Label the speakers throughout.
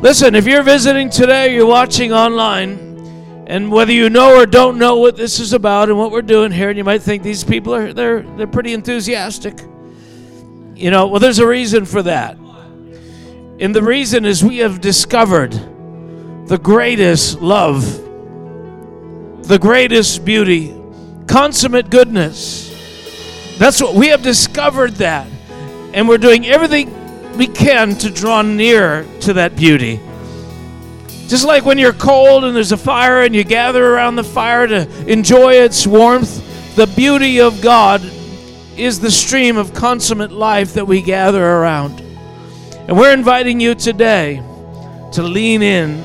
Speaker 1: Listen, if you're visiting today, you're watching online, and whether you know or don't know what this is about and what we're doing here, and you might think these people are they're they're pretty enthusiastic. You know, well there's a reason for that. And the reason is we have discovered the greatest love, the greatest beauty, consummate goodness. That's what we have discovered that. And we're doing everything we can to draw near to that beauty. Just like when you're cold and there's a fire and you gather around the fire to enjoy its warmth, the beauty of God is the stream of consummate life that we gather around. And we're inviting you today to lean in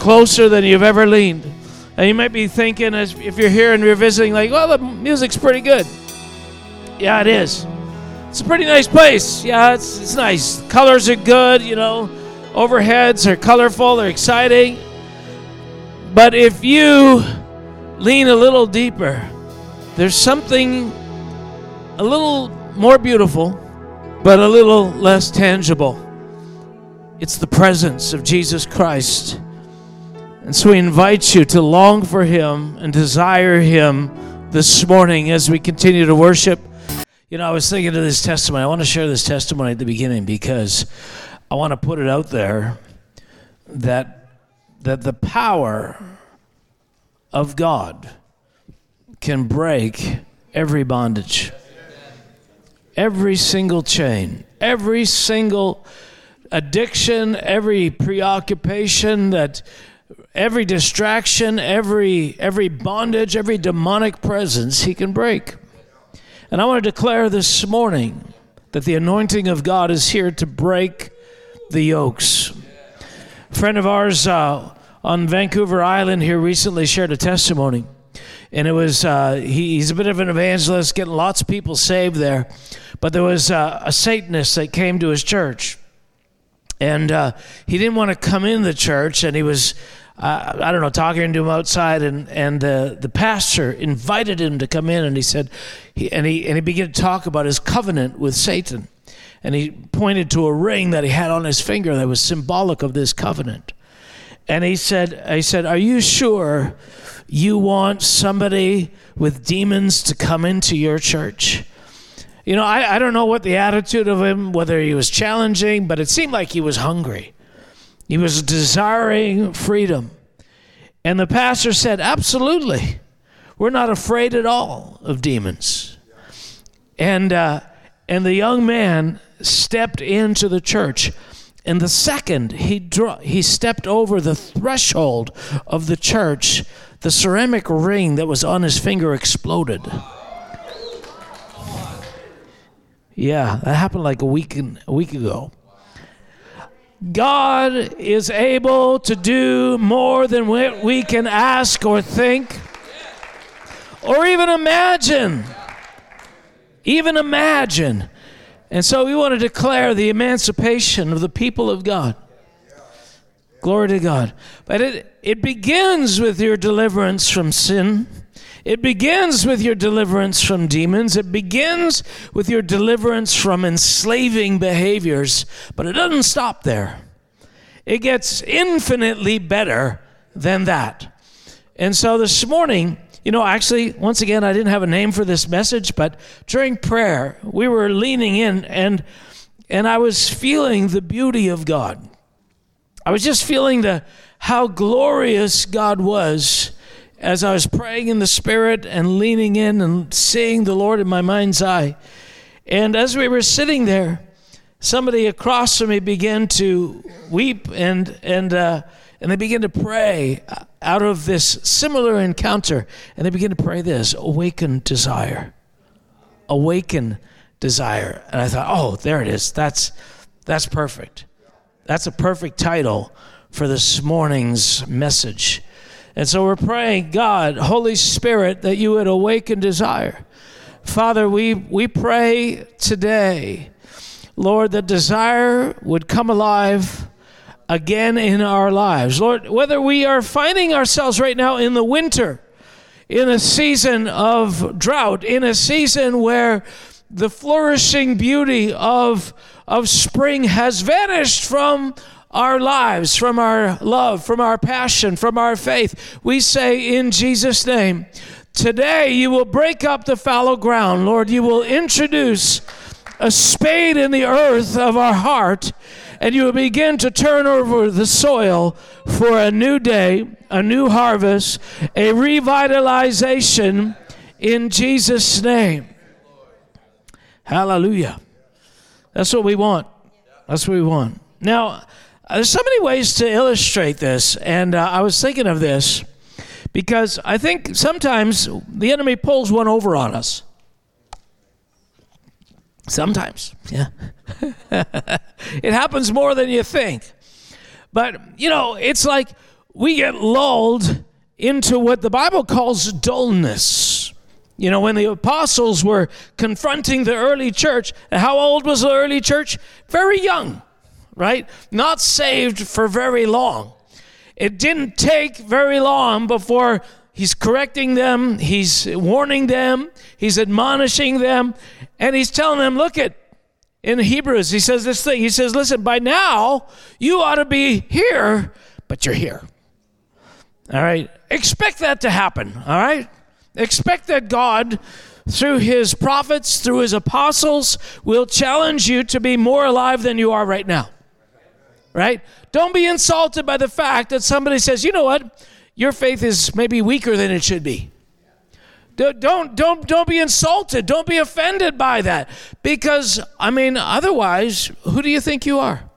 Speaker 1: closer than you've ever leaned. And you might be thinking, as if you're here and you're visiting, like, well, the music's pretty good. Yeah, it is. It's a pretty nice place. Yeah, it's, it's nice. Colors are good, you know. Overheads are colorful, they're exciting. But if you lean a little deeper, there's something a little more beautiful, but a little less tangible. It's the presence of Jesus Christ. And so we invite you to long for Him and desire Him this morning as we continue to worship. You know, I was thinking of this testimony. I want to share this testimony at the beginning because I want to put it out there that that the power of God can break every bondage. Every single chain, every single addiction, every preoccupation that every distraction, every every bondage, every demonic presence he can break. And I want to declare this morning that the anointing of God is here to break the yokes. A friend of ours uh, on Vancouver Island here recently shared a testimony. And it was, uh, he, he's a bit of an evangelist, getting lots of people saved there. But there was uh, a Satanist that came to his church. And uh, he didn't want to come in the church, and he was uh, I don't know, talking to him outside, and and the the pastor invited him to come in, and he said, he, and he and he began to talk about his covenant with Satan, and he pointed to a ring that he had on his finger that was symbolic of this covenant, and he said, I said, are you sure you want somebody with demons to come into your church? You know, I, I don't know what the attitude of him, whether he was challenging, but it seemed like he was hungry. He was desiring freedom. And the pastor said, Absolutely. We're not afraid at all of demons. And, uh, and the young man stepped into the church. And the second he, dro- he stepped over the threshold of the church, the ceramic ring that was on his finger exploded. Yeah, that happened like a week, a week ago. God is able to do more than we can ask or think or even imagine. Even imagine. And so we want to declare the emancipation of the people of God. Glory to God. But it, it begins with your deliverance from sin. It begins with your deliverance from demons. It begins with your deliverance from enslaving behaviors. But it doesn't stop there, it gets infinitely better than that. And so this morning, you know, actually, once again, I didn't have a name for this message, but during prayer, we were leaning in and and I was feeling the beauty of God. I was just feeling the how glorious God was as I was praying in the Spirit and leaning in and seeing the Lord in my mind's eye. And as we were sitting there, somebody across from me began to weep and, and, uh, and they began to pray out of this similar encounter. And they began to pray this awaken desire. Awaken desire. And I thought, oh, there it is. That's, that's perfect. That's a perfect title for this morning's message. And so we're praying, God, Holy Spirit, that you would awaken desire. Father, we, we pray today, Lord, that desire would come alive again in our lives. Lord, whether we are finding ourselves right now in the winter, in a season of drought, in a season where the flourishing beauty of, of spring has vanished from our lives, from our love, from our passion, from our faith, we say in Jesus' name, today you will break up the fallow ground. Lord, you will introduce a spade in the earth of our heart, and you will begin to turn over the soil for a new day, a new harvest, a revitalization in Jesus' name. Hallelujah. That's what we want. That's what we want. Now, there's so many ways to illustrate this, and uh, I was thinking of this because I think sometimes the enemy pulls one over on us. Sometimes, yeah. it happens more than you think. But, you know, it's like we get lulled into what the Bible calls dullness. You know, when the apostles were confronting the early church, how old was the early church? Very young, right? Not saved for very long. It didn't take very long before He's correcting them, he's warning them, he's admonishing them, and he's telling them, look at in Hebrews, he says this thing. He says, listen, by now you ought to be here, but you're here. All right? Expect that to happen. All right? Expect that God, through his prophets, through his apostles, will challenge you to be more alive than you are right now. Right? Don't be insulted by the fact that somebody says, you know what? your faith is maybe weaker than it should be. Don't, don't, don't be insulted. Don't be offended by that. Because, I mean, otherwise, who do you think you are?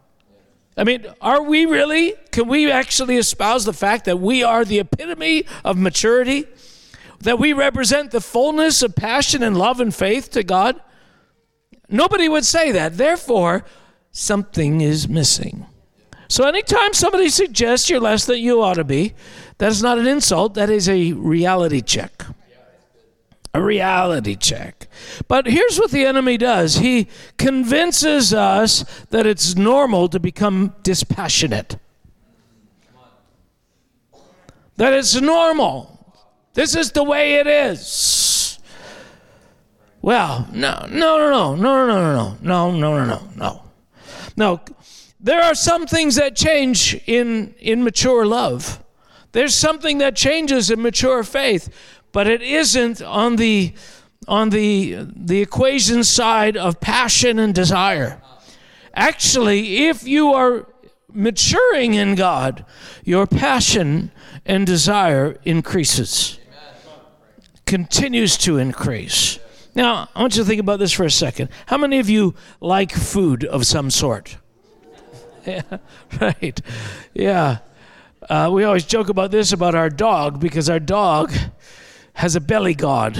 Speaker 1: I mean, are we really? Can we actually espouse the fact that we are the epitome of maturity? That we represent the fullness of passion and love and faith to God? Nobody would say that. Therefore, something is missing. So, anytime somebody suggests you're less than you ought to be, that is not an insult, that is a reality check. A reality check. But here's what the enemy does he convinces us that it's normal to become dispassionate, that it's normal. This is the way it is. Well, no, no, no, no, no, no, no, no, no, no, no, no. There are some things that change in, in mature love. There's something that changes in mature faith, but it isn't on the on the the equation side of passion and desire. Actually, if you are maturing in God, your passion and desire increases. Continues to increase. Now, I want you to think about this for a second. How many of you like food of some sort? Yeah, right. Yeah. Uh, we always joke about this about our dog because our dog has a belly god.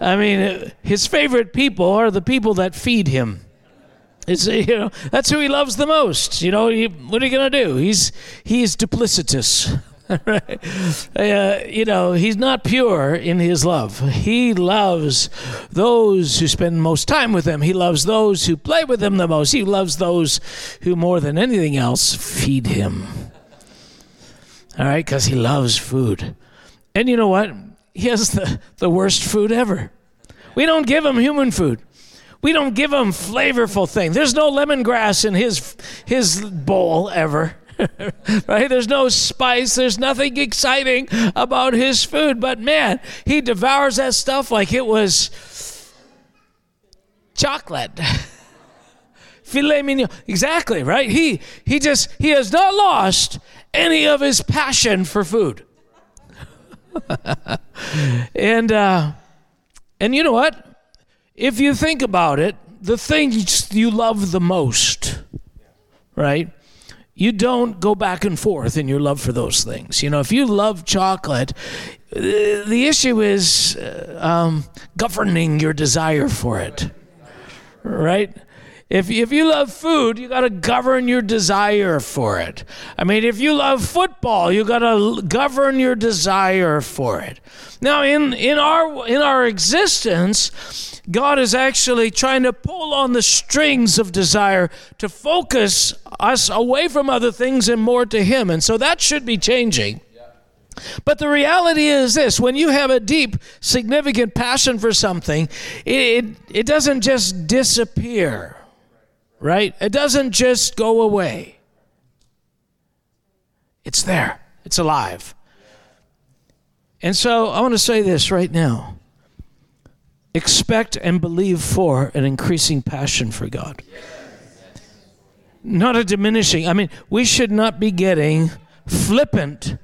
Speaker 1: I mean, his favorite people are the people that feed him. It's, you know, that's who he loves the most. You know, he, what are you going to do? He's, he's duplicitous. right? Uh, you know, he's not pure in his love. He loves those who spend most time with him. He loves those who play with him the most. He loves those who, more than anything else, feed him. All right, because he loves food. And you know what? He has the, the worst food ever. We don't give him human food. We don't give him flavorful things. There's no lemongrass in his his bowl ever. right? There's no spice, there's nothing exciting about his food, but man, he devours that stuff like it was chocolate. Filet mignon. Exactly, right? He he just he has not lost any of his passion for food. and uh and you know what? If you think about it, the things you love the most, right? You don't go back and forth in your love for those things. You know, if you love chocolate, uh, the issue is uh, um, governing your desire for it, right? If, if you love food, you got to govern your desire for it. I mean, if you love football, you got to govern your desire for it. Now, in, in, our, in our existence, God is actually trying to pull on the strings of desire to focus us away from other things and more to Him. And so that should be changing. But the reality is this when you have a deep, significant passion for something, it, it, it doesn't just disappear. Right? It doesn't just go away. It's there. It's alive. And so I want to say this right now. Expect and believe for an increasing passion for God. Not a diminishing. I mean, we should not be getting flippant.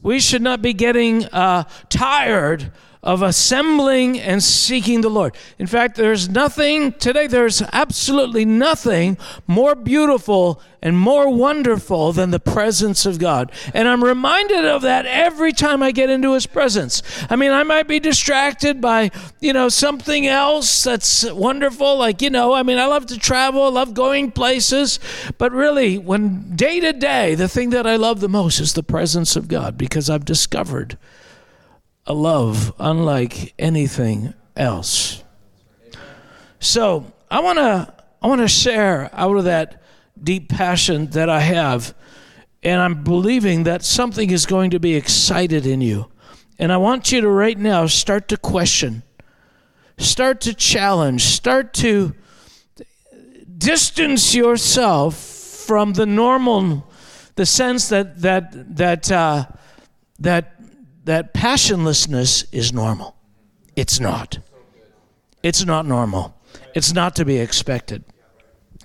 Speaker 1: We should not be getting uh, tired of assembling and seeking the Lord. In fact, there's nothing today, there's absolutely nothing more beautiful and more wonderful than the presence of God. And I'm reminded of that every time I get into His presence. I mean, I might be distracted by, you know, something else that's wonderful. Like, you know, I mean, I love to travel, love going places. But really, when day to day, the thing that I love the most is the presence of God because I've discovered a love unlike anything else. So I want to I want to share out of that deep passion that I have, and I'm believing that something is going to be excited in you. And I want you to right now start to question, start to challenge, start to distance yourself from the normal, the sense that that that uh, that that passionlessness is normal. It's not. It's not normal. It's not to be expected.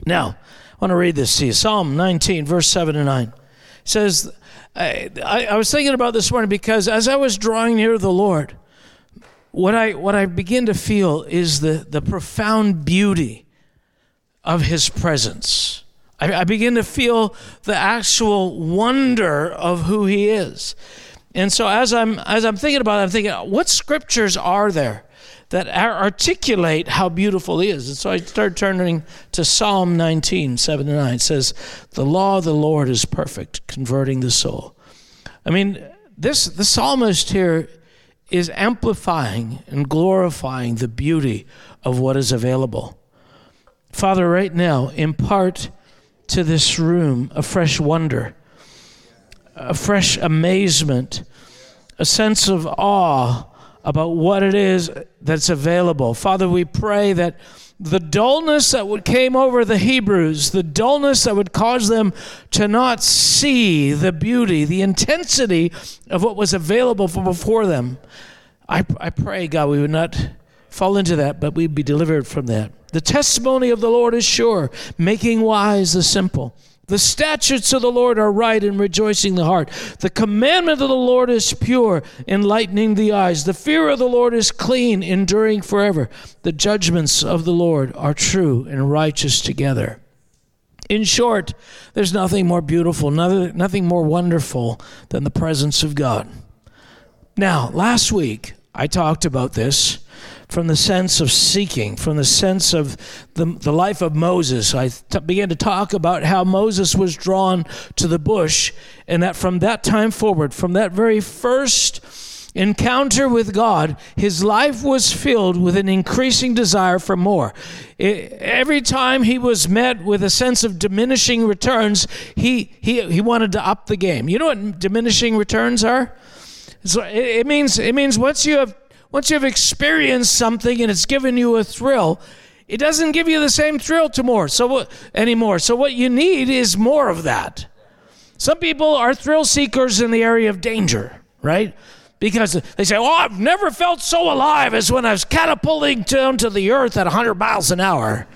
Speaker 1: Now, I want to read this to you. Psalm 19, verse 7 and 9 says, I, I, I was thinking about this morning because as I was drawing near the Lord, what I, what I begin to feel is the, the profound beauty of His presence. I, I begin to feel the actual wonder of who He is. And so as I'm as I'm thinking about it, I'm thinking, what scriptures are there that articulate how beautiful he is? And so I started turning to Psalm 19, 7 to 9. It says, The law of the Lord is perfect, converting the soul. I mean, this the psalmist here is amplifying and glorifying the beauty of what is available. Father, right now, impart to this room a fresh wonder a fresh amazement, a sense of awe about what it is that's available. Father, we pray that the dullness that would came over the Hebrews, the dullness that would cause them to not see the beauty, the intensity of what was available before them. I, I pray, God, we would not fall into that, but we'd be delivered from that. The testimony of the Lord is sure, making wise the simple. The statutes of the Lord are right and rejoicing the heart. The commandment of the Lord is pure, enlightening the eyes. The fear of the Lord is clean, enduring forever. The judgments of the Lord are true and righteous together. In short, there's nothing more beautiful, nothing more wonderful than the presence of God. Now, last week I talked about this from the sense of seeking, from the sense of the, the life of Moses. I t- began to talk about how Moses was drawn to the bush, and that from that time forward, from that very first encounter with God, his life was filled with an increasing desire for more. It, every time he was met with a sense of diminishing returns, he, he, he wanted to up the game. You know what diminishing returns are? So it, it means it means once you have once you've experienced something and it's given you a thrill, it doesn't give you the same thrill to more so anymore. So what you need is more of that. Some people are thrill seekers in the area of danger, right? Because they say, "Oh, I've never felt so alive as when I was catapulting down to the earth at 100 miles an hour."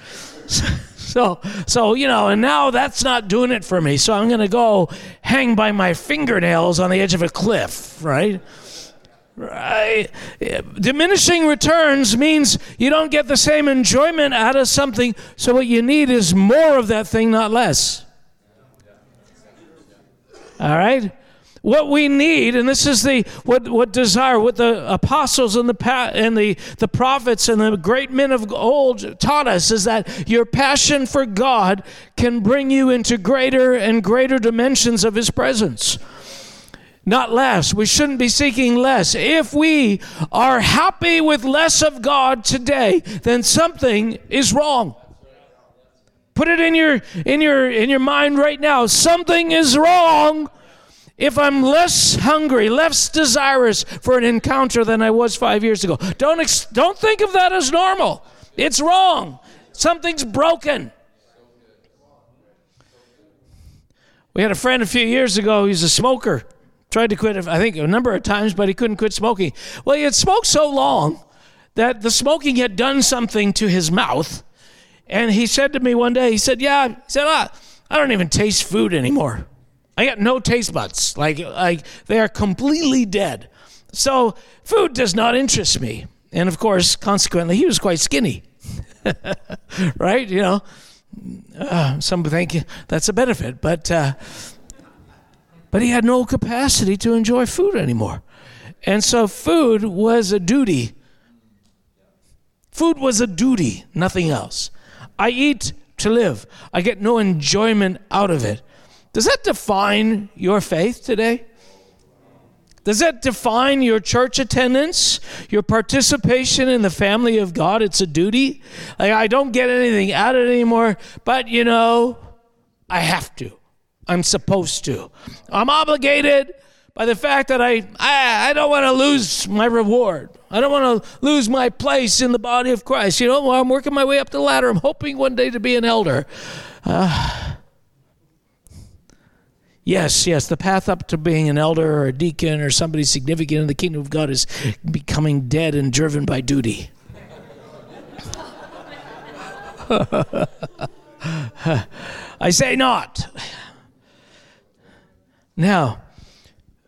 Speaker 1: So, so you know, and now that's not doing it for me. So I'm going to go hang by my fingernails on the edge of a cliff, right? Right. Diminishing returns means you don't get the same enjoyment out of something, so what you need is more of that thing, not less. All right? What we need, and this is the what what desire, what the apostles and the and the the prophets and the great men of old taught us, is that your passion for God can bring you into greater and greater dimensions of His presence not less. We shouldn't be seeking less. If we are happy with less of God today, then something is wrong. Put it in your in your in your mind right now. Something is wrong if I'm less hungry, less desirous for an encounter than I was 5 years ago. Don't ex- don't think of that as normal. It's wrong. Something's broken. We had a friend a few years ago, he's a smoker. Tried to quit, I think, a number of times, but he couldn't quit smoking. Well, he had smoked so long that the smoking had done something to his mouth. And he said to me one day, he said, Yeah, he said, ah, I don't even taste food anymore. I got no taste buds. Like, like they are completely dead. So food does not interest me. And of course, consequently, he was quite skinny. right? You know, uh, some think that's a benefit, but uh, but he had no capacity to enjoy food anymore, and so food was a duty. Food was a duty, nothing else. I eat to live. I get no enjoyment out of it. Does that define your faith today? Does that define your church attendance, your participation in the family of God? It's a duty. Like, I don't get anything out of it anymore, but you know, I have to. I'm supposed to. I'm obligated by the fact that I, I, I don't want to lose my reward. I don't want to lose my place in the body of Christ. You know, I'm working my way up the ladder, I'm hoping one day to be an elder. Uh, Yes, yes, the path up to being an elder or a deacon or somebody significant in the kingdom of God is becoming dead and driven by duty. I say not. Now,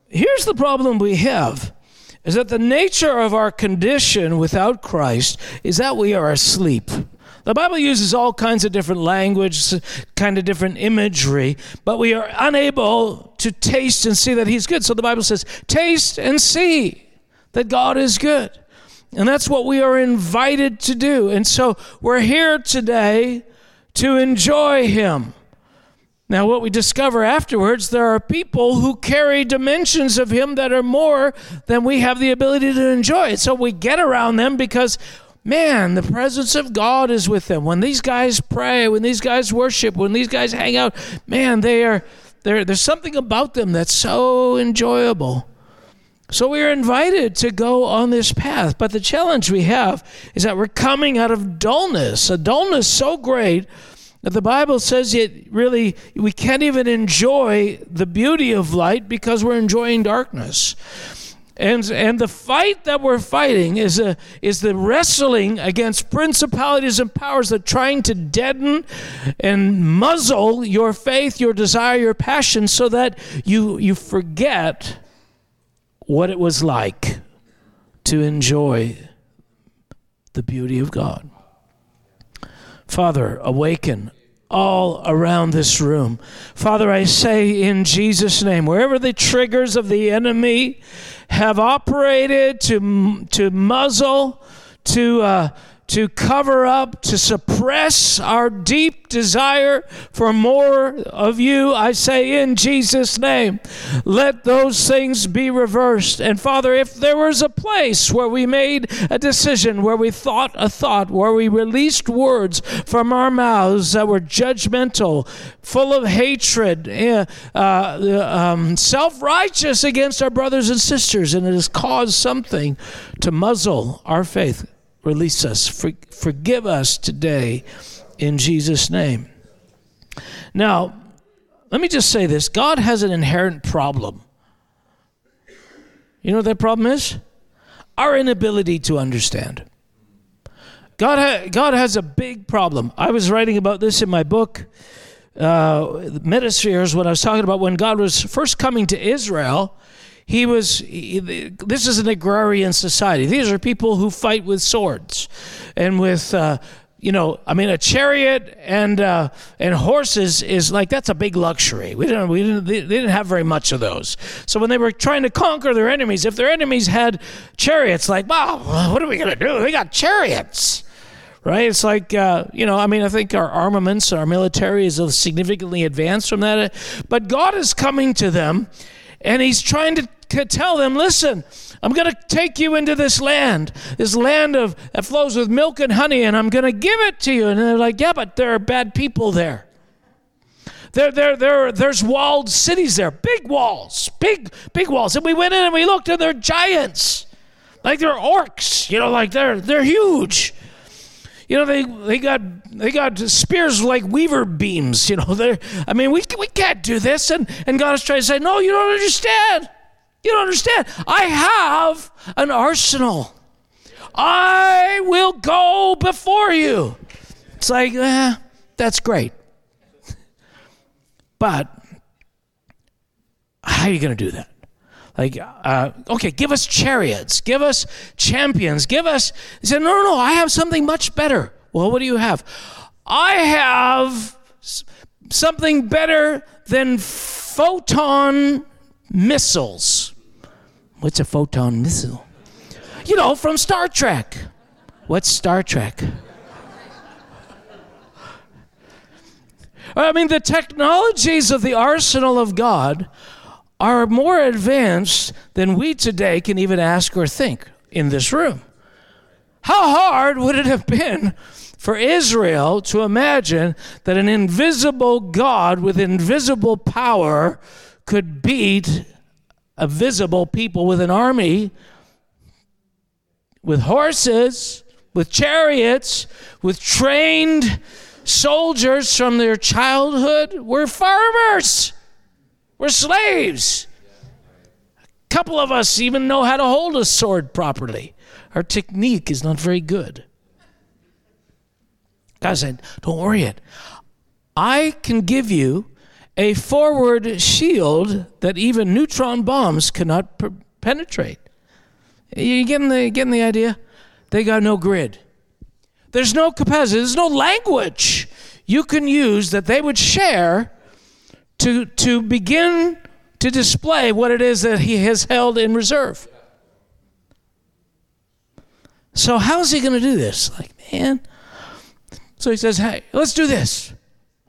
Speaker 1: here's the problem we have is that the nature of our condition without Christ is that we are asleep. The Bible uses all kinds of different language, kind of different imagery, but we are unable to taste and see that He's good. So the Bible says, taste and see that God is good. And that's what we are invited to do. And so we're here today to enjoy Him. Now, what we discover afterwards, there are people who carry dimensions of Him that are more than we have the ability to enjoy. So we get around them because man, the presence of God is with them. When these guys pray, when these guys worship, when these guys hang out, man, they are there's something about them that's so enjoyable. So we are invited to go on this path. But the challenge we have is that we're coming out of dullness, a dullness so great that the Bible says it really we can't even enjoy the beauty of light because we're enjoying darkness. And, and the fight that we're fighting is, a, is the wrestling against principalities and powers that trying to deaden and muzzle your faith, your desire, your passion, so that you, you forget what it was like to enjoy the beauty of God. Father, awaken all around this room. Father, I say in Jesus' name, wherever the triggers of the enemy have operated to, to muzzle, to, uh, to cover up, to suppress our deep desire for more of you, I say in Jesus' name, let those things be reversed. And Father, if there was a place where we made a decision, where we thought a thought, where we released words from our mouths that were judgmental, full of hatred, uh, uh, um, self righteous against our brothers and sisters, and it has caused something to muzzle our faith release us. For, forgive us today in Jesus' name. Now, let me just say this God has an inherent problem. You know what that problem is? Our inability to understand. God, ha- God has a big problem. I was writing about this in my book, uh, Metaspheres, when I was talking about when God was first coming to Israel he was he, this is an agrarian society. These are people who fight with swords and with uh, you know i mean a chariot and uh, and horses is like that's a big luxury. We didn't we didn't they didn't have very much of those. So when they were trying to conquer their enemies if their enemies had chariots like wow what are we to do? We got chariots. Right? It's like, uh, you know, I mean, I think our armaments, our military is significantly advanced from that. But God is coming to them and He's trying to could tell them, listen, I'm going to take you into this land, this land of that flows with milk and honey, and I'm going to give it to you. And they're like, yeah, but there are bad people there. There, there, there, there's walled cities there, big walls, big, big walls. And we went in and we looked, and they're giants, like they're orcs, you know, like they're they're huge. You know, they, they got they got spears like weaver beams. You know, they I mean, we we can't do this. And and God is trying to say, no, you don't understand. You don't understand. I have an arsenal. I will go before you. It's like, eh, that's great. But how are you going to do that? Like, uh, okay, give us chariots, give us champions, give us. He said, no, no, no, I have something much better. Well, what do you have? I have something better than photon missiles. What's a photon missile? You know, from Star Trek. What's Star Trek? I mean, the technologies of the arsenal of God are more advanced than we today can even ask or think in this room. How hard would it have been for Israel to imagine that an invisible God with invisible power could beat a visible people with an army, with horses, with chariots, with trained soldiers from their childhood? We're farmers. We're slaves. A couple of us even know how to hold a sword properly. Our technique is not very good. God said, Don't worry it. I can give you a forward shield that even neutron bombs cannot per- penetrate. You getting the, getting the idea? They got no grid. There's no capacity, there's no language you can use that they would share to, to begin to display what it is that he has held in reserve. So, how's he going to do this? Like, man. So he says, hey, let's do this.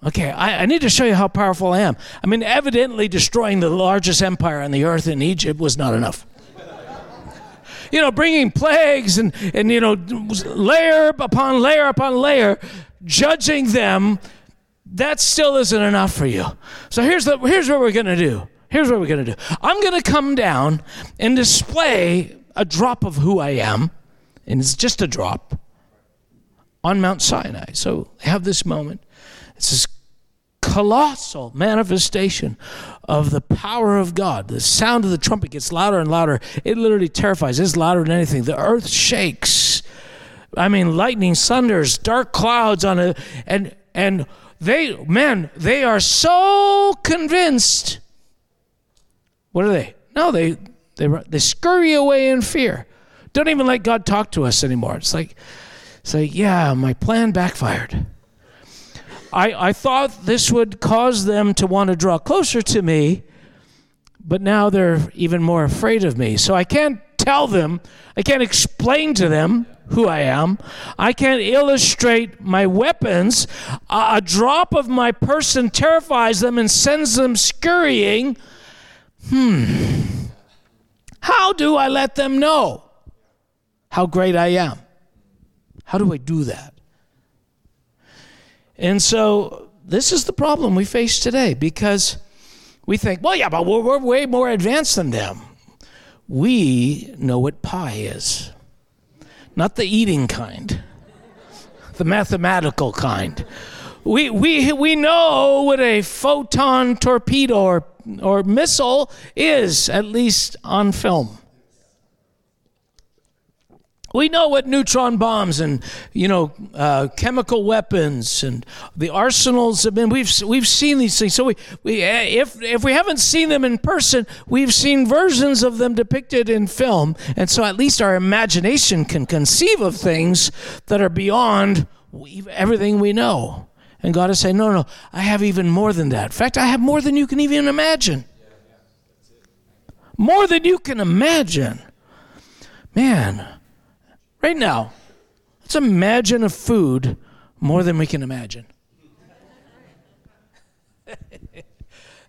Speaker 1: Okay, I, I, need to show you how powerful I am. I mean, evidently, destroying the largest empire on the earth in Egypt was not enough. you know, bringing plagues and, and, you know, layer upon layer upon layer, judging them that still isn't enough for you. So here's, the, here's what we're going to do. Here's what we're going to do. I'm going to come down and display a drop of who I am, and it's just a drop, on Mount Sinai. So have this moment. It's this colossal manifestation of the power of God. The sound of the trumpet gets louder and louder. It literally terrifies. It's louder than anything. The earth shakes. I mean, lightning, thunders, dark clouds on it, and and they, man, they are so convinced. What are they? No, they, they, they scurry away in fear. Don't even let God talk to us anymore. It's like, it's like, yeah, my plan backfired. I, I thought this would cause them to want to draw closer to me, but now they're even more afraid of me. So I can't tell them, I can't explain to them who I am. I can't illustrate my weapons. A, a drop of my person terrifies them and sends them scurrying. Hmm. How do I let them know how great I am? How do I do that? And so this is the problem we face today because we think, well, yeah, but we're, we're way more advanced than them. We know what pi is not the eating kind, the mathematical kind. We, we, we know what a photon torpedo or, or missile is, at least on film. We know what neutron bombs and you know uh, chemical weapons and the arsenals have been. We've we've seen these things. So we, we if if we haven't seen them in person, we've seen versions of them depicted in film, and so at least our imagination can conceive of things that are beyond everything we know. And God is saying, no, no, I have even more than that. In fact, I have more than you can even imagine. More than you can imagine. Man, Right now, let's imagine a food more than we can imagine.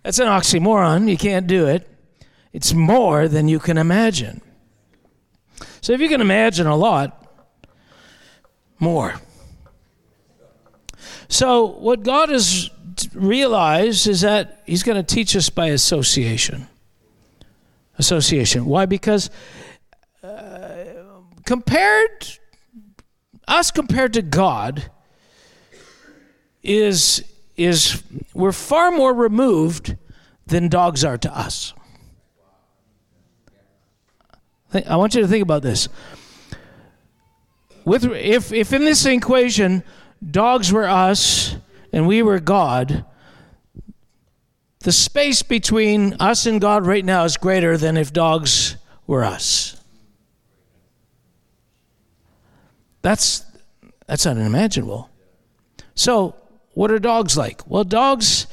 Speaker 1: That's an oxymoron. You can't do it. It's more than you can imagine. So if you can imagine a lot, more. So what God has realized is that He's going to teach us by association. Association. Why? Because uh, compared us compared to God is is we're far more removed than dogs are to us. I want you to think about this. With if if in this equation dogs were us and we were God, the space between us and God right now is greater than if dogs were us. That's that's unimaginable. So, what are dogs like? Well, dogs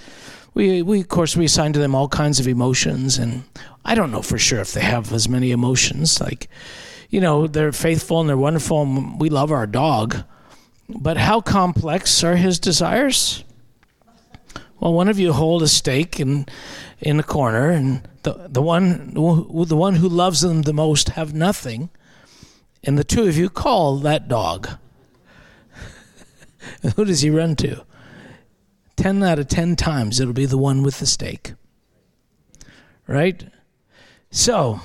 Speaker 1: we, we of course we assign to them all kinds of emotions and i don't know for sure if they have as many emotions like you know they're faithful and they're wonderful and we love our dog but how complex are his desires well one of you hold a steak in in the corner and the, the one the one who loves them the most have nothing and the two of you call that dog who does he run to 10 out of 10 times it'll be the one with the steak. Right? So,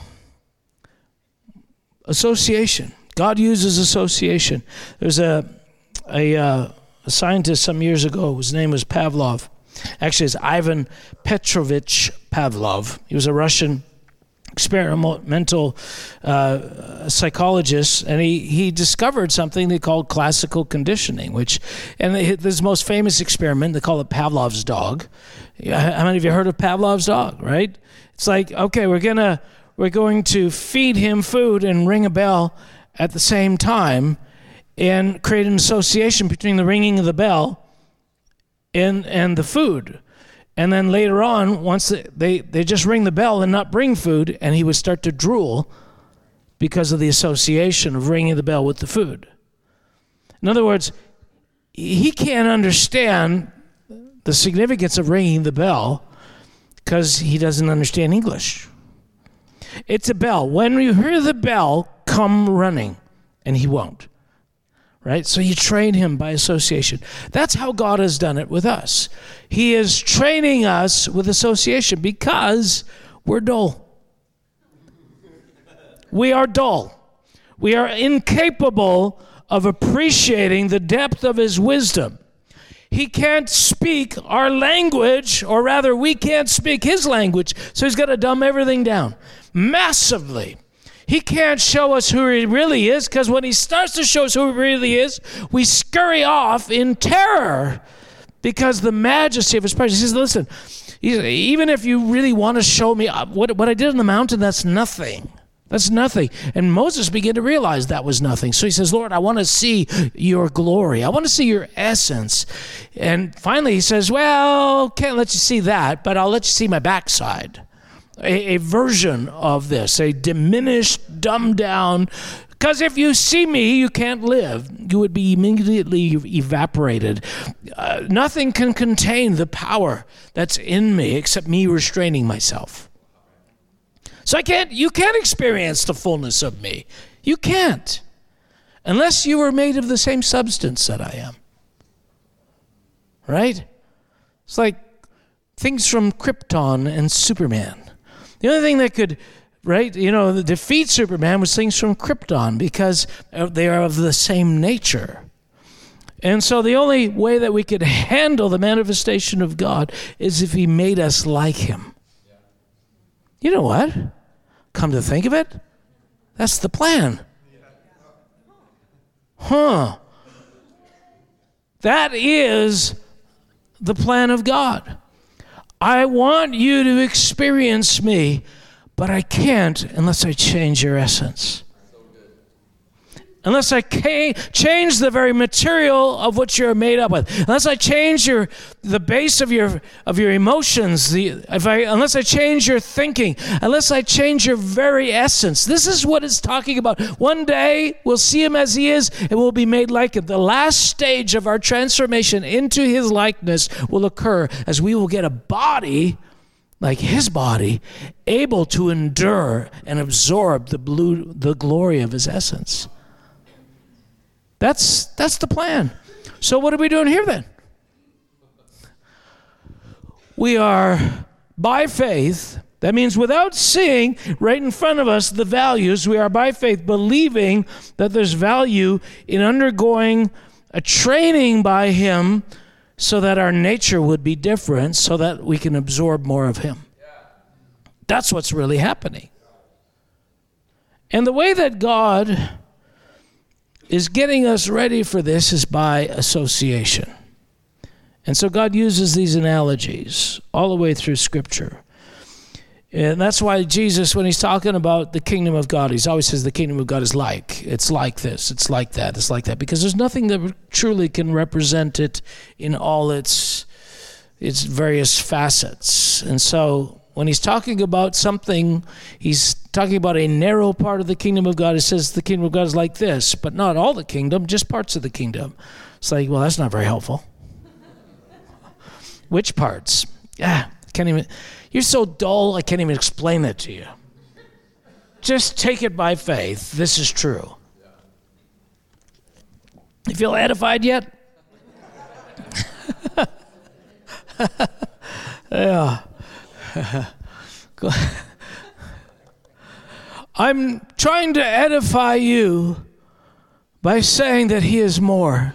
Speaker 1: association. God uses association. There's a, a, uh, a scientist some years ago, his name was Pavlov. Actually, it's Ivan Petrovich Pavlov. He was a Russian experimental uh, psychologist, and he, he discovered something they called classical conditioning, which, and his most famous experiment, they call it Pavlov's dog. How many of you heard of Pavlov's dog, right? It's like, okay, we're gonna we're going to feed him food and ring a bell at the same time and create an association between the ringing of the bell and and the food. And then later on, once they, they just ring the bell and not bring food, and he would start to drool because of the association of ringing the bell with the food. In other words, he can't understand the significance of ringing the bell because he doesn't understand English. It's a bell. When you hear the bell, come running, and he won't right? So you train him by association. That's how God has done it with us. He is training us with association because we're dull. We are dull. We are incapable of appreciating the depth of his wisdom. He can't speak our language, or rather, we can't speak his language, so he's got to dumb everything down massively. He can't show us who he really is because when he starts to show us who he really is, we scurry off in terror because the majesty of his presence. He says, Listen, even if you really want to show me uh, what, what I did on the mountain, that's nothing. That's nothing. And Moses began to realize that was nothing. So he says, Lord, I want to see your glory. I want to see your essence. And finally he says, Well, can't let you see that, but I'll let you see my backside a, a version of this, a diminished, dumbed down. Because if you see me, you can't live. You would be immediately evaporated. Uh, nothing can contain the power that's in me except me restraining myself. So I can't, you can't experience the fullness of me. You can't. Unless you are made of the same substance that I am. Right? It's like things from Krypton and Superman. The only thing that could, right, you know, defeat Superman was things from Krypton because uh, they are of the same nature. And so the only way that we could handle the manifestation of God is if He made us like Him. You know what? Come to think of it, that's the plan. Huh. That is the plan of God. I want you to experience me, but I can't unless I change your essence unless I change the very material of what you're made up with, unless I change your the base of your of your emotions, the if I unless I change your thinking, unless I change your very essence. This is what it's talking about. One day we'll see him as he is, and we'll be made like him. The last stage of our transformation into his likeness will occur as we will get a body like his body, able to endure and absorb the blue, the glory of his essence. That's that's the plan. So what are we doing here then? We are by faith That means without seeing right in front of us the values, we are by faith believing that there's value in undergoing a training by Him so that our nature would be different, so that we can absorb more of Him. That's what's really happening. And the way that God is getting us ready for this is by association. And so God uses these analogies all the way through Scripture. And that's why Jesus, when he's talking about the kingdom of God, he always says the kingdom of God is like. It's like this, it's like that, it's like that. Because there's nothing that truly can represent it in all its its various facets. And so when he's talking about something, he's talking about a narrow part of the kingdom of God. It says the kingdom of God is like this, but not all the kingdom, just parts of the kingdom. It's like, well, that's not very helpful. Which parts? Yeah, can't even. You're so dull, I can't even explain it to you. Just take it by faith. This is true. You feel edified yet? yeah. I'm trying to edify you by saying that He is more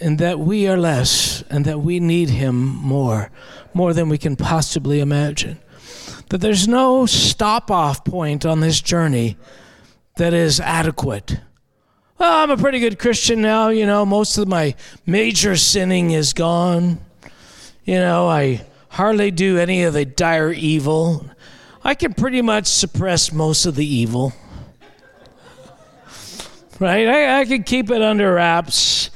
Speaker 1: and that we are less and that we need Him more, more than we can possibly imagine. That there's no stop off point on this journey that is adequate. Well, I'm a pretty good Christian now, you know, most of my major sinning is gone. You know, I hardly do any of the dire evil. I can pretty much suppress most of the evil. Right? I, I can keep it under wraps.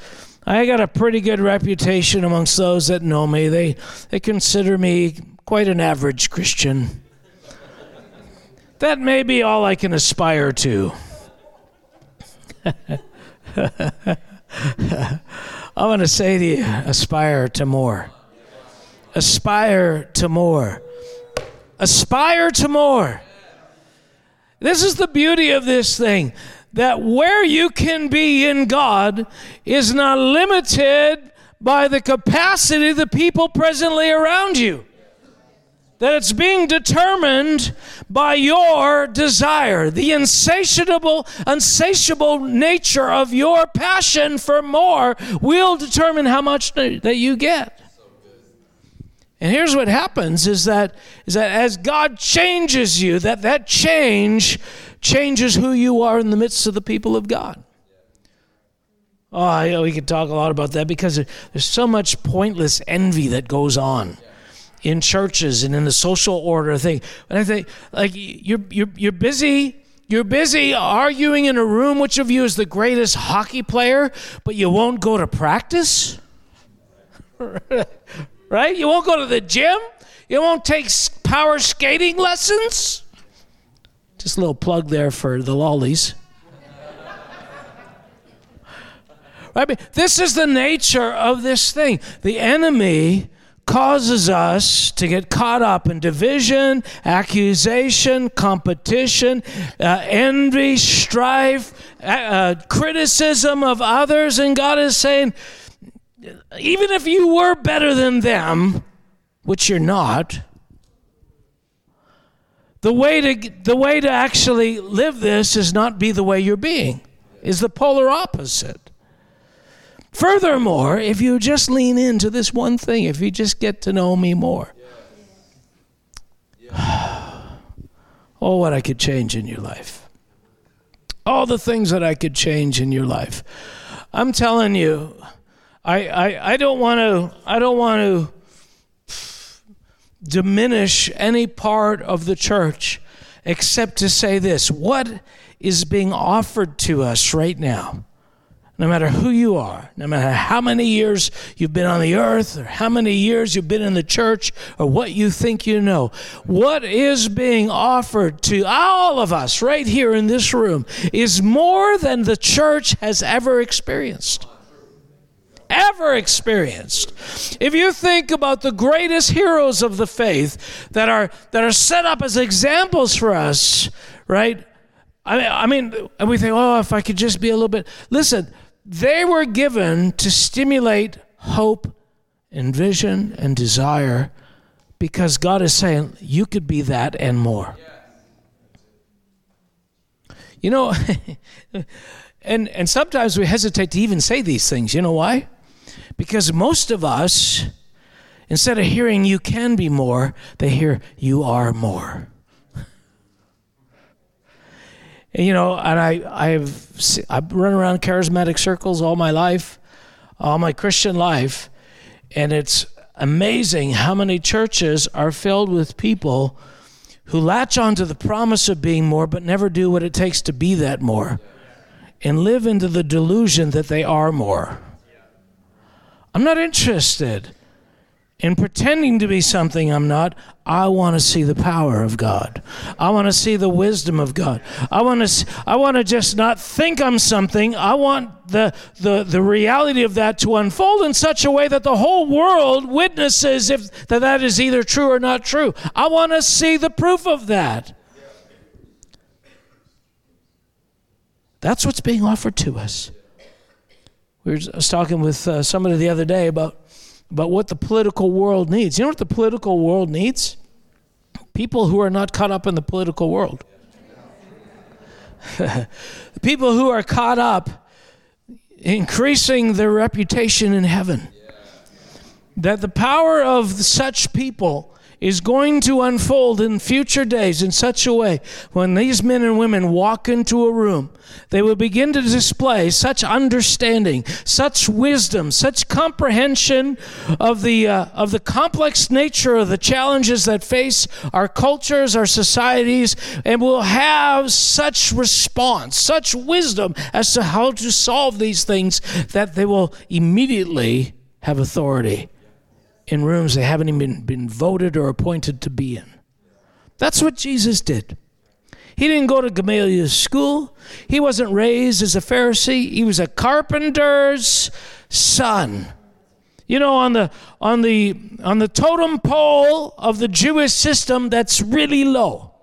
Speaker 1: I got a pretty good reputation amongst those that know me. They, they consider me quite an average Christian. that may be all I can aspire to. I'm going to say to you aspire to more. Aspire to more. Aspire to more. This is the beauty of this thing that where you can be in God is not limited by the capacity of the people presently around you. That it's being determined by your desire, the insatiable, unsatiable nature of your passion for more will determine how much that you get. And here's what happens is that is that as God changes you, that that change changes who you are in the midst of the people of God. Oh, yeah, we could talk a lot about that because there's so much pointless envy that goes on in churches and in the social order thing. And I think like you're you're you're busy you're busy arguing in a room which of you is the greatest hockey player, but you won't go to practice? right? You won't go to the gym. You won't take power skating lessons. Just a little plug there for the lollies. right? This is the nature of this thing. The enemy causes us to get caught up in division, accusation, competition, uh, envy, strife, uh, uh, criticism of others. And God is saying, even if you were better than them, which you're not, the way to the way to actually live this is not be the way you're being. Is the polar opposite. Furthermore, if you just lean into this one thing, if you just get to know me more. oh, what I could change in your life. All the things that I could change in your life. I'm telling you, I, I, I don't want to I don't want to diminish any part of the church except to say this. What is being offered to us right now no matter who you are, no matter how many years you've been on the earth, or how many years you've been in the church, or what you think you know, what is being offered to all of us right here in this room is more than the church has ever experienced ever experienced. If you think about the greatest heroes of the faith that are that are set up as examples for us, right? I mean, I mean, and we think, oh, if I could just be a little bit. Listen, they were given to stimulate hope and vision and desire because God is saying, you could be that and more. You know, and, and sometimes we hesitate to even say these things. You know why? Because most of us, instead of hearing you can be more, they hear you are more. And, you know, and I, I've, I've run around charismatic circles all my life, all my Christian life, and it's amazing how many churches are filled with people who latch onto the promise of being more but never do what it takes to be that more and live into the delusion that they are more. I'm not interested in pretending to be something I'm not, I want to see the power of God. I want to see the wisdom of God. I want to I want to just not think I'm something. I want the, the the reality of that to unfold in such a way that the whole world witnesses if that that is either true or not true. I want to see the proof of that. That's what's being offered to us. We were, I was talking with uh, somebody the other day about about what the political world needs. You know what the political world needs? People who are not caught up in the political world. People who are caught up increasing their reputation in heaven. That the power of such people is going to unfold in future days in such a way when these men and women walk into a room, they will begin to display such understanding, such wisdom, such comprehension of the, uh, of the complex nature of the challenges that face our cultures, our societies, and will have such response, such wisdom as to how to solve these things that they will immediately have authority in rooms they haven't even been voted or appointed to be in. That's what Jesus did. He didn't go to Gamaliel's school. He wasn't raised as a Pharisee. He was a carpenter's son. You know, on the on the on the totem pole of the Jewish system, that's really low.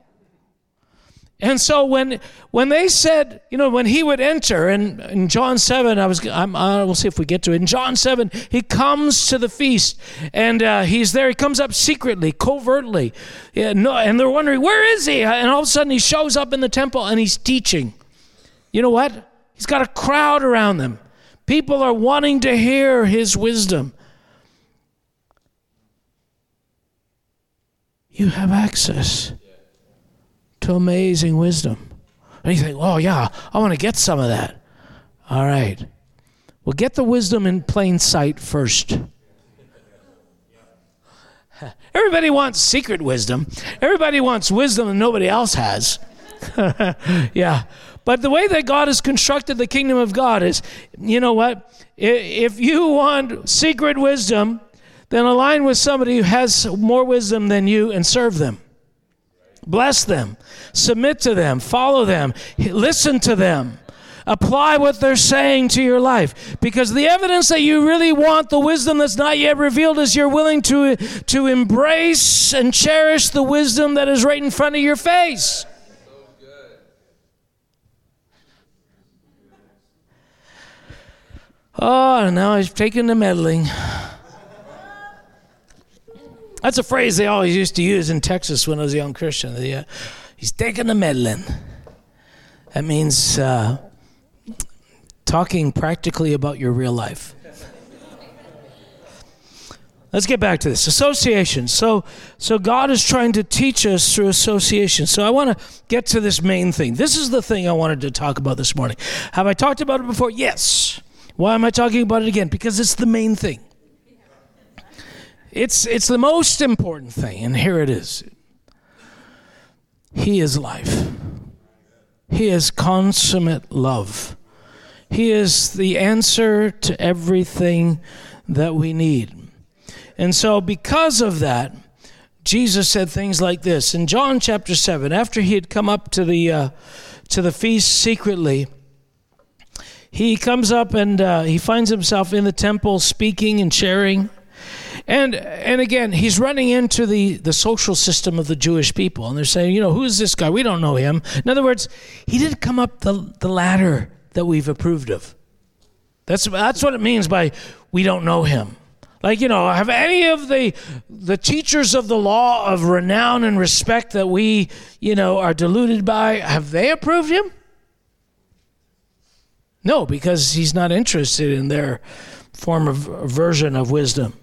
Speaker 1: And so when when they said, you know, when he would enter, and in John seven, I was, I'm, uh, we'll see if we get to it. In John seven, he comes to the feast, and uh, he's there. He comes up secretly, covertly, yeah, no, and they're wondering where is he? And all of a sudden, he shows up in the temple and he's teaching. You know what? He's got a crowd around them. People are wanting to hear his wisdom. You have access to amazing wisdom. And you think, oh, yeah, I want to get some of that. All right. Well, get the wisdom in plain sight first. Everybody wants secret wisdom. Everybody wants wisdom that nobody else has. yeah. But the way that God has constructed the kingdom of God is, you know what? If you want secret wisdom, then align with somebody who has more wisdom than you and serve them. Bless them, submit to them, follow them, listen to them. Apply what they're saying to your life. Because the evidence that you really want the wisdom that's not yet revealed is you're willing to, to embrace and cherish the wisdom that is right in front of your face. Oh, now I've taken the meddling. That's a phrase they always used to use in Texas when I was a young Christian. Uh, he's taking the meddling. That means uh, talking practically about your real life. Let's get back to this association. So, so God is trying to teach us through association. So I want to get to this main thing. This is the thing I wanted to talk about this morning. Have I talked about it before? Yes. Why am I talking about it again? Because it's the main thing. It's, it's the most important thing, and here it is He is life, He is consummate love. He is the answer to everything that we need. And so, because of that, Jesus said things like this in John chapter 7 after he had come up to the uh, to the feast secretly he comes up and uh, he finds himself in the temple speaking and sharing and and again, he's running into the the social system of the Jewish people, and they're saying, you know, who is this guy? We don't know him. In other words, he didn't come up the the ladder that we've approved of. That's that's what it means by we don't know him. Like, you know, have any of the the teachers of the law of renown and respect that we, you know, are deluded by, have they approved him? No, because he's not interested in their form of version of wisdom.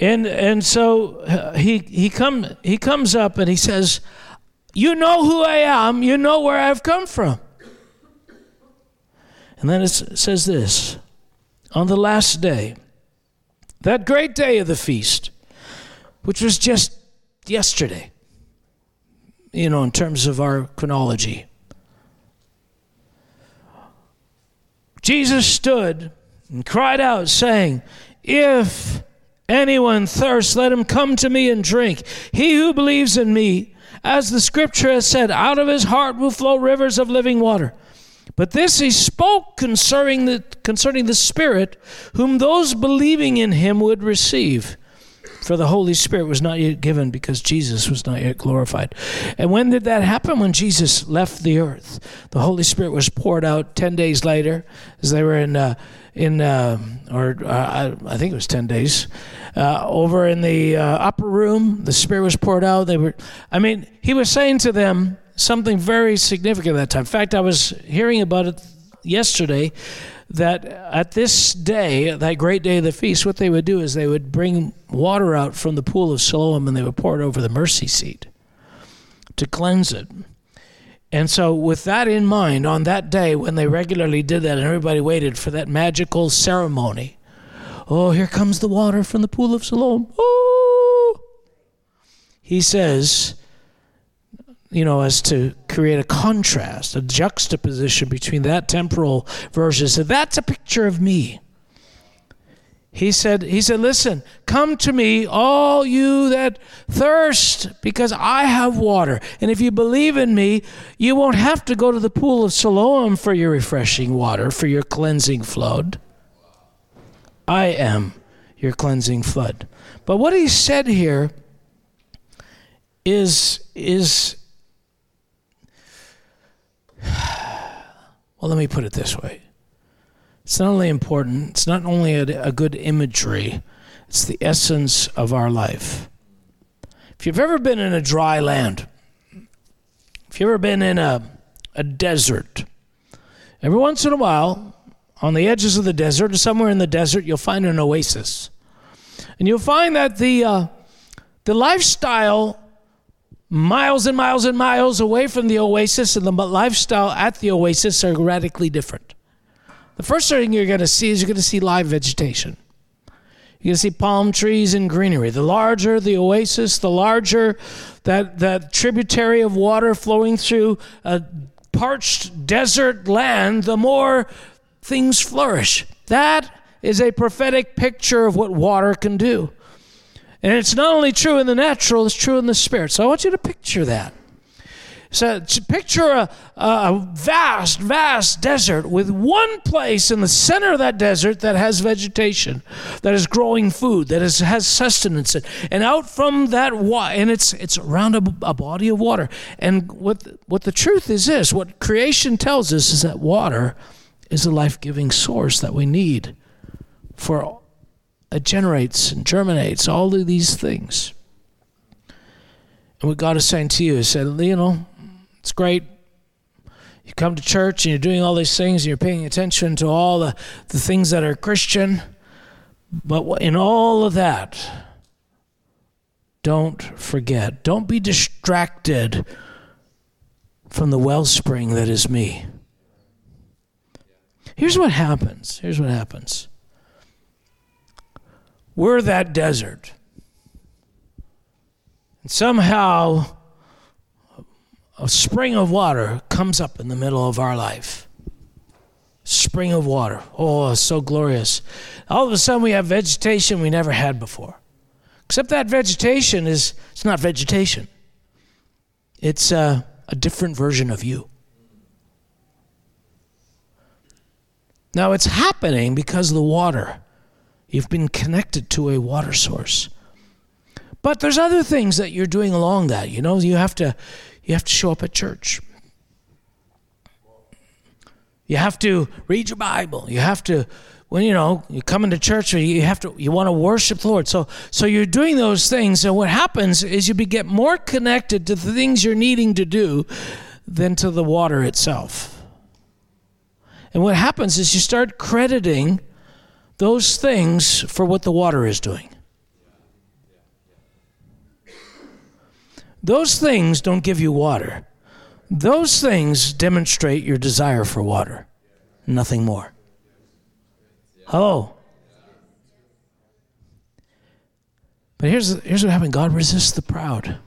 Speaker 1: And and so uh, he he come he comes up and he says, "You know who I am. You know where I've come from." And then it says this, on the last day, that great day of the feast, which was just yesterday, you know, in terms of our chronology. Jesus stood and cried out, saying, If anyone thirsts, let him come to me and drink. He who believes in me, as the scripture has said, out of his heart will flow rivers of living water. But this he spoke concerning the, concerning the Spirit, whom those believing in him would receive. For the Holy Spirit was not yet given because Jesus was not yet glorified. And when did that happen? When Jesus left the earth. The Holy Spirit was poured out 10 days later as they were in, uh, in uh, or uh, I think it was 10 days, uh, over in the uh, upper room. The Spirit was poured out. They were, I mean, he was saying to them, something very significant at that time. In fact, I was hearing about it yesterday that at this day, that great day of the feast, what they would do is they would bring water out from the pool of Siloam and they would pour it over the mercy seat to cleanse it. And so, with that in mind, on that day when they regularly did that and everybody waited for that magical ceremony, oh, here comes the water from the pool of Siloam. Oh! He says, you know, as to create a contrast, a juxtaposition between that temporal version. So that's a picture of me. He said, he said, listen, come to me, all you that thirst, because I have water. And if you believe in me, you won't have to go to the pool of Siloam for your refreshing water, for your cleansing flood. I am your cleansing flood. But what he said here is, is well, let me put it this way. It's not only important, it's not only a, a good imagery, it's the essence of our life. If you've ever been in a dry land, if you've ever been in a, a desert, every once in a while, on the edges of the desert or somewhere in the desert, you'll find an oasis. And you'll find that the, uh, the lifestyle miles and miles and miles away from the oasis and the lifestyle at the oasis are radically different. The first thing you're going to see is you're going to see live vegetation. You're going to see palm trees and greenery. The larger the oasis, the larger that, that tributary of water flowing through a parched desert land, the more things flourish. That is a prophetic picture of what water can do. And it's not only true in the natural, it's true in the spirit. So I want you to picture that. So picture a, a vast, vast desert with one place in the center of that desert that has vegetation, that is growing food, that is, has sustenance, and out from that and it's it's around a, a body of water. And what what the truth is this: what creation tells us is that water is a life-giving source that we need for it generates and germinates all of these things. And what God is saying to you is said, you know, it's great. You come to church and you're doing all these things and you're paying attention to all the, the things that are Christian. But in all of that, don't forget, don't be distracted from the wellspring that is me. Here's what happens. Here's what happens. We're that desert. And somehow a spring of water comes up in the middle of our life. Spring of water. Oh, so glorious. All of a sudden we have vegetation we never had before. Except that vegetation is it's not vegetation. It's a, a different version of you. Now it's happening because of the water. You've been connected to a water source. But there's other things that you're doing along that. You know, you have to you have to show up at church. You have to read your Bible. You have to when you know you come into church or you have to you want to worship the lord so so you're doing those things and what happens is you get more connected to the things you're needing to do than to the water itself and what happens is you start crediting those things for what the water is doing those things don't give you water those things demonstrate your desire for water nothing more Hello. But here's, here's what happened God resists the proud.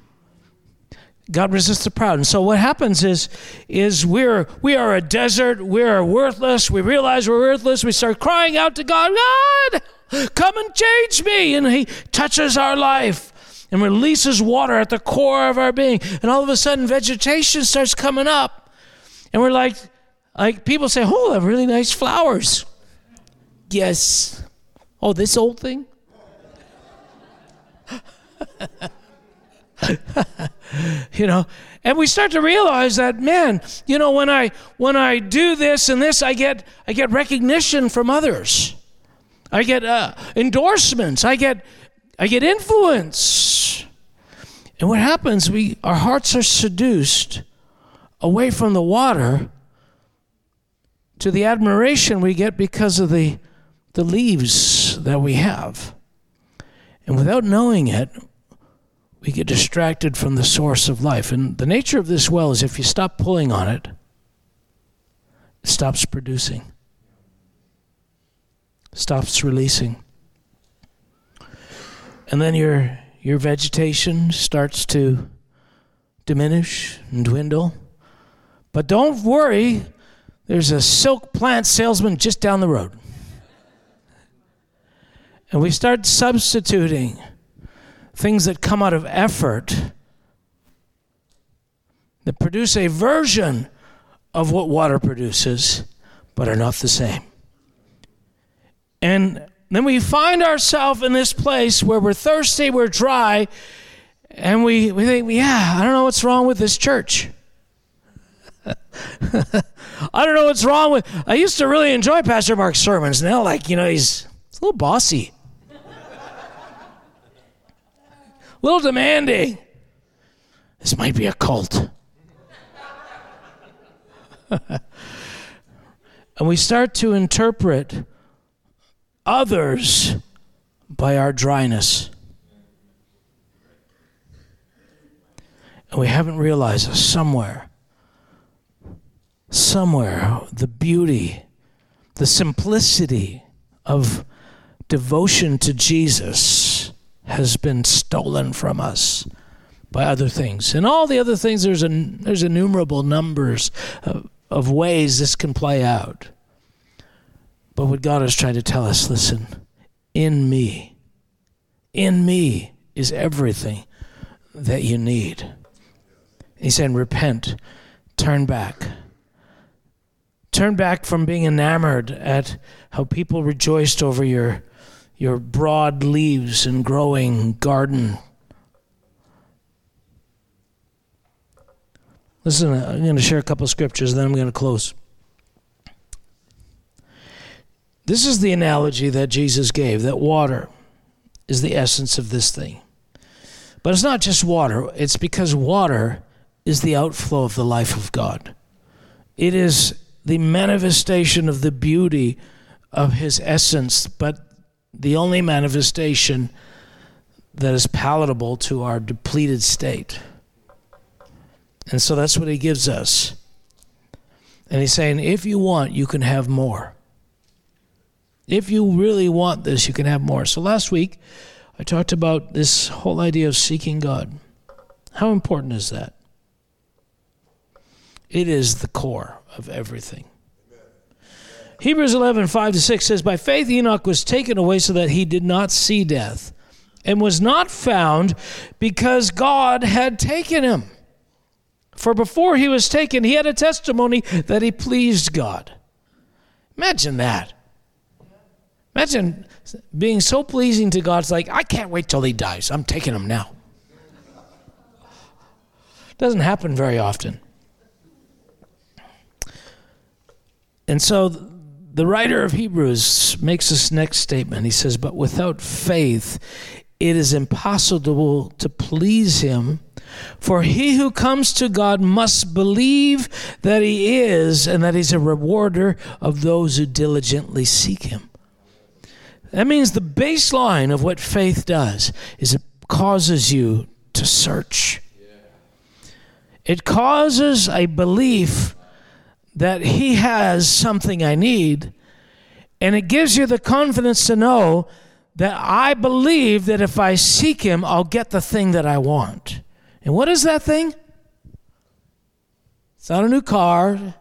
Speaker 1: God resists the proud. And so what happens is, is we're, we are a desert. We are worthless. We realize we're worthless. We start crying out to God, God, come and change me. And He touches our life and releases water at the core of our being. And all of a sudden, vegetation starts coming up. And we're like, like people say, oh, really nice flowers. Yes. Oh, this old thing? you know and we start to realize that man you know when i when i do this and this i get i get recognition from others i get uh, endorsements i get i get influence and what happens we our hearts are seduced away from the water to the admiration we get because of the the leaves that we have. And without knowing it, we get distracted from the source of life. And the nature of this well is if you stop pulling on it, it stops producing, stops releasing. And then your, your vegetation starts to diminish and dwindle. But don't worry, there's a silk plant salesman just down the road and we start substituting things that come out of effort that produce a version of what water produces, but are not the same. And then we find ourselves in this place where we're thirsty, we're dry, and we, we think, yeah, I don't know what's wrong with this church. I don't know what's wrong with. I used to really enjoy Pastor Mark's sermons. Now, like, you know, he's, he's a little bossy. a little demanding. This might be a cult. and we start to interpret others by our dryness. And we haven't realized that somewhere, somewhere, the beauty, the simplicity of devotion to Jesus has been stolen from us by other things. And all the other things, there's, a, there's innumerable numbers of, of ways this can play out. But what God is trying to tell us listen, in me, in me is everything that you need. He's saying, repent, turn back. Turn back from being enamored at how people rejoiced over your your broad leaves and growing garden. Listen, I'm going to share a couple of scriptures, then I'm going to close. This is the analogy that Jesus gave that water is the essence of this thing. But it's not just water, it's because water is the outflow of the life of God. It is the manifestation of the beauty of His essence, but the only manifestation that is palatable to our depleted state. And so that's what he gives us. And he's saying, if you want, you can have more. If you really want this, you can have more. So last week, I talked about this whole idea of seeking God. How important is that? It is the core of everything. Hebrews 11, 5 to 6 says, By faith Enoch was taken away so that he did not see death, and was not found because God had taken him. For before he was taken, he had a testimony that he pleased God. Imagine that. Imagine being so pleasing to God. It's like, I can't wait till he dies. I'm taking him now. Doesn't happen very often. And so the writer of Hebrews makes this next statement. He says, But without faith, it is impossible to please him. For he who comes to God must believe that he is, and that he's a rewarder of those who diligently seek him. That means the baseline of what faith does is it causes you to search. It causes a belief that he has something I need, and it gives you the confidence to know that I believe that if I seek him, I'll get the thing that I want. And what is that thing? It's not a new car.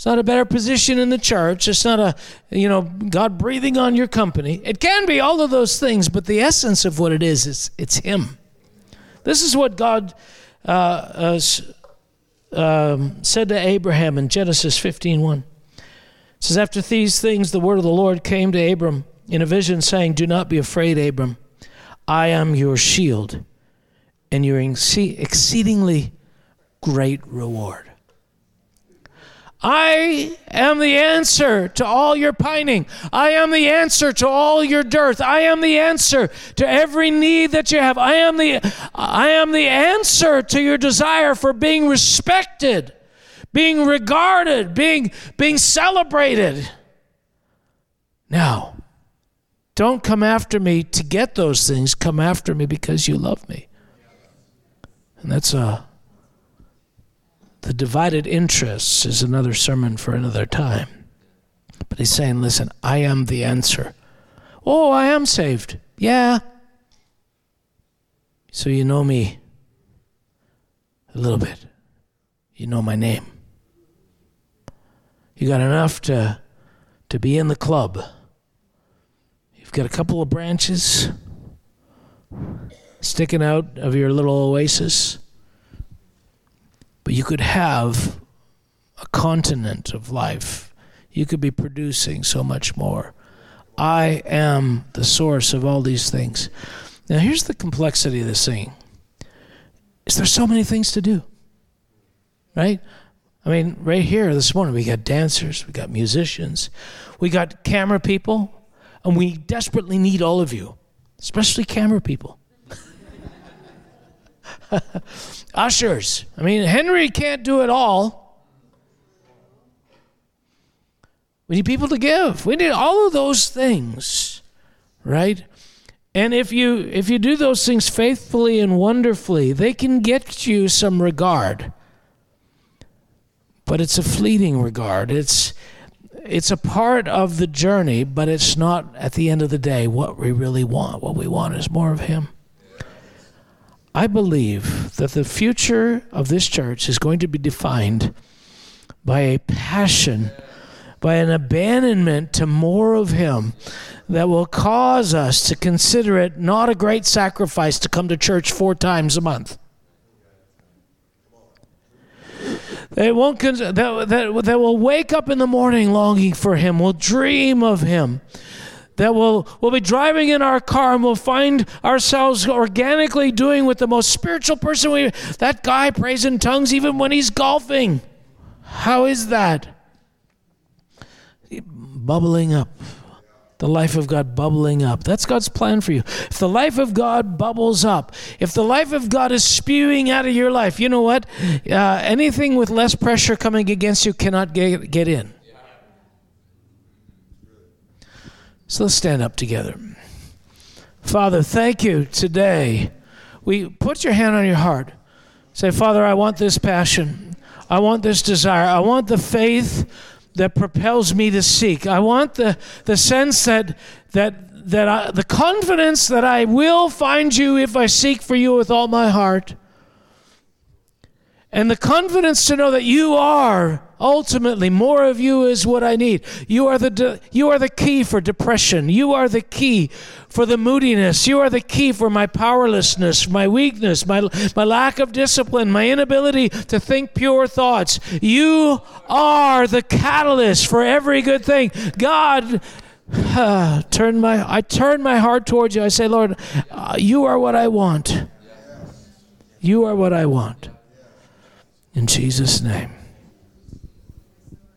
Speaker 1: It's not a better position in the church. It's not a, you know, God breathing on your company. It can be all of those things, but the essence of what it is, is it's Him. This is what God uh, uh, um, said to Abraham in Genesis 15.1. It says, After these things, the word of the Lord came to Abram in a vision, saying, Do not be afraid, Abram. I am your shield and your exceedingly great reward. I am the answer to all your pining. I am the answer to all your dearth. I am the answer to every need that you have. I am the I am the answer to your desire for being respected, being regarded, being being celebrated. Now, don't come after me to get those things. Come after me because you love me. And that's a the divided interests is another sermon for another time. But he's saying, listen, I am the answer. Oh, I am saved. Yeah. So you know me a little bit. You know my name. You got enough to to be in the club. You've got a couple of branches sticking out of your little oasis. But you could have a continent of life. You could be producing so much more. I am the source of all these things. Now, here's the complexity of this thing. Is there so many things to do? Right? I mean, right here this morning, we got dancers, we got musicians, we got camera people, and we desperately need all of you, especially camera people. Ushers. I mean, Henry can't do it all. We need people to give. We need all of those things, right? And if you if you do those things faithfully and wonderfully, they can get you some regard. But it's a fleeting regard. It's it's a part of the journey, but it's not at the end of the day what we really want. What we want is more of him. I believe that the future of this church is going to be defined by a passion, by an abandonment to more of Him that will cause us to consider it not a great sacrifice to come to church four times a month. They won't that, that, that will wake up in the morning longing for Him, will dream of Him that we'll, we'll be driving in our car and we'll find ourselves organically doing with the most spiritual person we that guy prays in tongues even when he's golfing how is that bubbling up the life of God bubbling up. That's God's plan for you. If the life of God bubbles up, if the life of God is spewing out of your life, you know what? Uh, anything with less pressure coming against you cannot get, get in. So let's stand up together. Father, thank you today. We put your hand on your heart. Say, Father, I want this passion. I want this desire. I want the faith that propels me to seek. I want the, the sense that that that I, the confidence that I will find you if I seek for you with all my heart. And the confidence to know that you are ultimately more of you is what I need. You are the de- you are the key for depression. You are the key for the moodiness. You are the key for my powerlessness, my weakness, my my lack of discipline, my inability to think pure thoughts. You are the catalyst for every good thing. God uh, turn my I turn my heart towards you. I say, Lord, uh, you are what I want. You are what I want. In Jesus' name.